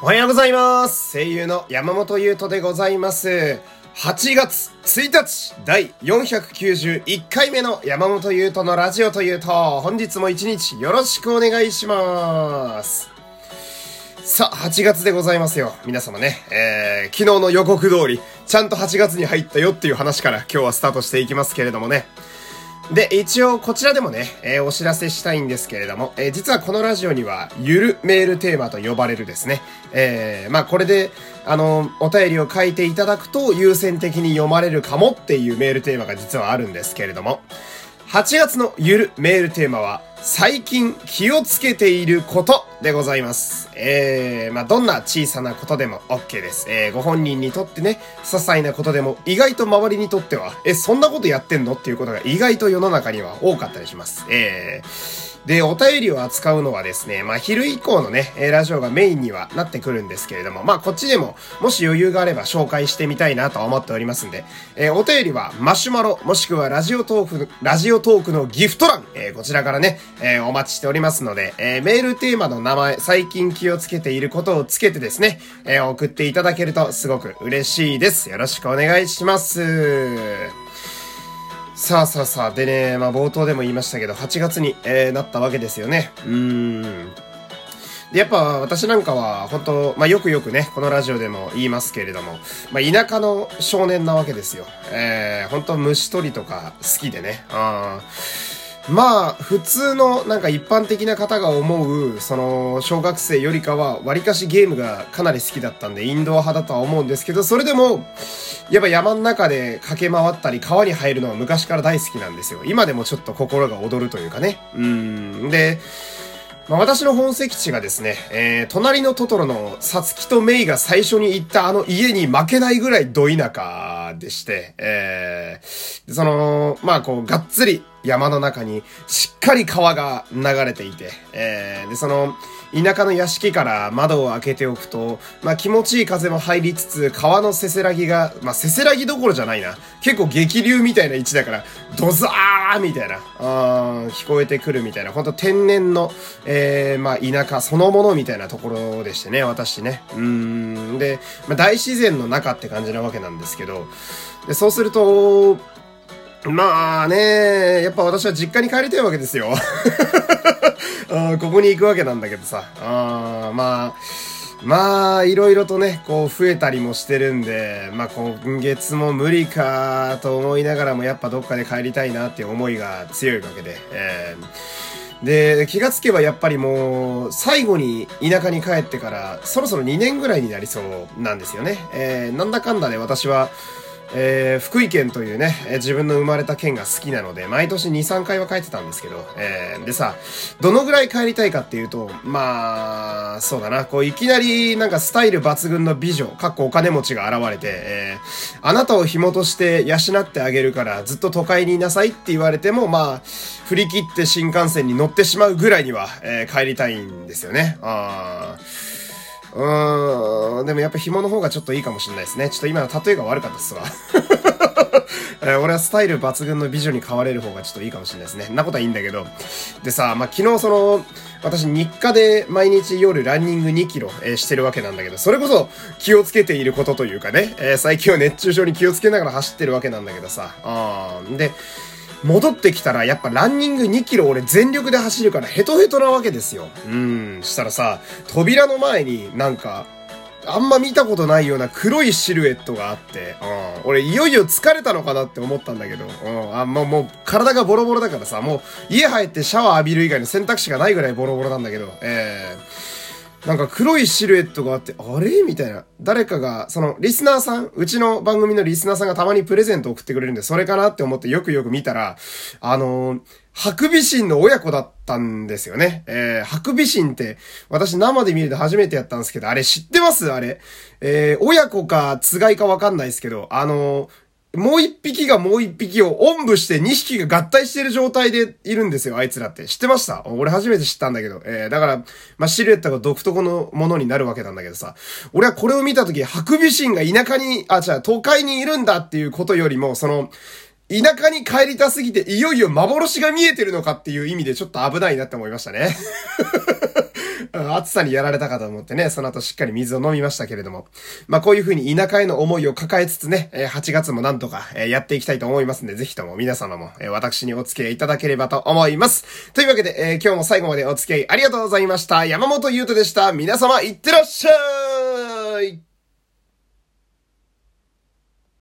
おはようございます。声優の山本優斗でございます。8月1日第491回目の山本優斗のラジオというと、本日も一日よろしくお願いします。さあ、8月でございますよ。皆様ね、えー、昨日の予告通り、ちゃんと8月に入ったよっていう話から今日はスタートしていきますけれどもね。で、一応こちらでもね、えーお知らせしたいんですけれども、えー実はこのラジオには、ゆるメールテーマと呼ばれるですね、えーまあこれで、あの、お便りを書いていただくと優先的に読まれるかもっていうメールテーマが実はあるんですけれども、8月のゆるメールテーマは、最近気をつけていることでございます。えー、まあ、どんな小さなことでも OK です。えー、ご本人にとってね、些細なことでも意外と周りにとっては、え、そんなことやってんの？っていうことが意外と世の中には多かったりします。えー、で、お便りを扱うのはですね、まあ、昼以降のね、えラジオがメインにはなってくるんですけれども、まあ、こっちでも、もし余裕があれば紹介してみたいなと思っておりますんで、えーお便りは、マシュマロ、もしくはラジオトーク、ラジオトークのギフト欄、えーこちらからね、えーお待ちしておりますので、えメールテーマの名前、最近気をつけていることをつけてですね、え送っていただけるとすごく嬉しいです。よろしくお願いします。さあさあさあ、でね、まあ冒頭でも言いましたけど、8月に、えーなったわけですよね。うーん。で、やっぱ私なんかは、本当まあよくよくね、このラジオでも言いますけれども、まあ田舎の少年なわけですよ。えー、本当虫取りとか好きでね。あーまあ、普通のなんか一般的な方が思う、その、小学生よりかは、割かしゲームがかなり好きだったんで、インドア派だとは思うんですけど、それでも、やっぱ山の中で駆け回ったり、川に入るのは昔から大好きなんですよ。今でもちょっと心が躍るというかね。うん。で、まあ、私の本籍地がですね、えー、隣のトトロのサツキとメイが最初に行ったあの家に負けないぐらいど田舎でして、えー、その、まあこう、がっつり山の中にしっかり川が流れていて、えー、で、その、田舎の屋敷から窓を開けておくと、まあ気持ちいい風も入りつつ、川のせせらぎが、まあせせらぎどころじゃないな。結構激流みたいな位置だから、ドザーみたいな、あ聞こえてくるみたいな、ほんと天然の、えー、まあ田舎そのものみたいなところでしてね、私ね。うん。で、まあ大自然の中って感じなわけなんですけど、で、そうすると、まあね、やっぱ私は実家に帰りたいわけですよ。ここに行くわけなんだけどさ。あまあ、まあ、いろいろとね、こう増えたりもしてるんで、まあ今月も無理かと思いながらもやっぱどっかで帰りたいなっていう思いが強いわけで。えーで、気がつけばやっぱりもう、最後に田舎に帰ってから、そろそろ2年ぐらいになりそうなんですよね。えーなんだかんだで私は、えー福井県というね、え自分の生まれた県が好きなので、毎年2、3回は帰ってたんですけど、えーでさ、どのぐらい帰りたいかっていうと、まあ、そうだな、こういきなりなんかスタイル抜群の美女、かっこお金持ちが現れて、えーあなたを紐として養ってあげるからずっと都会にいなさいって言われても、まあ、振り切って新幹線に乗ってしまうぐらいには、えー帰りたいんですよね。あーうーん、でもやっぱ紐の方がちょっといいかもしれないですね。ちょっと今の例えが悪かったっすわ。え俺はスタイル抜群の美女に変われる方がちょっといいかもしれないですね。なことはいいんだけど。でさ、まあ、昨日その、私日課で毎日夜ランニング2キロ、えーしてるわけなんだけど、それこそ気をつけていることというかね、えー最近は熱中症に気をつけながら走ってるわけなんだけどさ。あーで、戻ってきたら、やっぱランニング2キロ俺全力で走るからヘトヘトなわけですよ。うん。したらさ、扉の前になんか、あんま見たことないような黒いシルエットがあって、うん。俺いよいよ疲れたのかなって思ったんだけど、うん。あ、もう、もう体がボロボロだからさ、もう家入ってシャワー浴びる以外の選択肢がないぐらいボロボロなんだけど、えー、なんか黒いシルエットがあって、あれ？みたいな。誰かが、その、リスナーさん、うちの番組のリスナーさんがたまにプレゼント送ってくれるんで、それかなって思ってよくよく見たら、あのーハクビシンの親子だったんですよね。えー、ハクビシンって、私生で見ると初めてやったんですけど、あれ知ってます？あれ。えー、親子か、つがいかわかんないですけど、あのーもう一匹がもう一匹をおんぶして二匹が合体してる状態でいるんですよ、あいつらって。知ってました？俺初めて知ったんだけど。えー、だから、まあ、シルエットが独特のものになるわけなんだけどさ。俺はこれを見たとき、ハクビシンが田舎に、あ、違う、都会にいるんだっていうことよりも、その、田舎に帰りたすぎて、いよいよ幻が見えてるのかっていう意味でちょっと危ないなって思いましたね。暑さにやられたかと思ってね、その後しっかり水を飲みましたけれども。まあこういうふうに田舎への思いを抱えつつね、8月もなんとかやっていきたいと思いますんで、ぜひとも皆様も私にお付き合いいただければと思います。というわけでえ、今日も最後までお付き合いありがとうございました。山本優斗でした。皆様、いってらっしゃい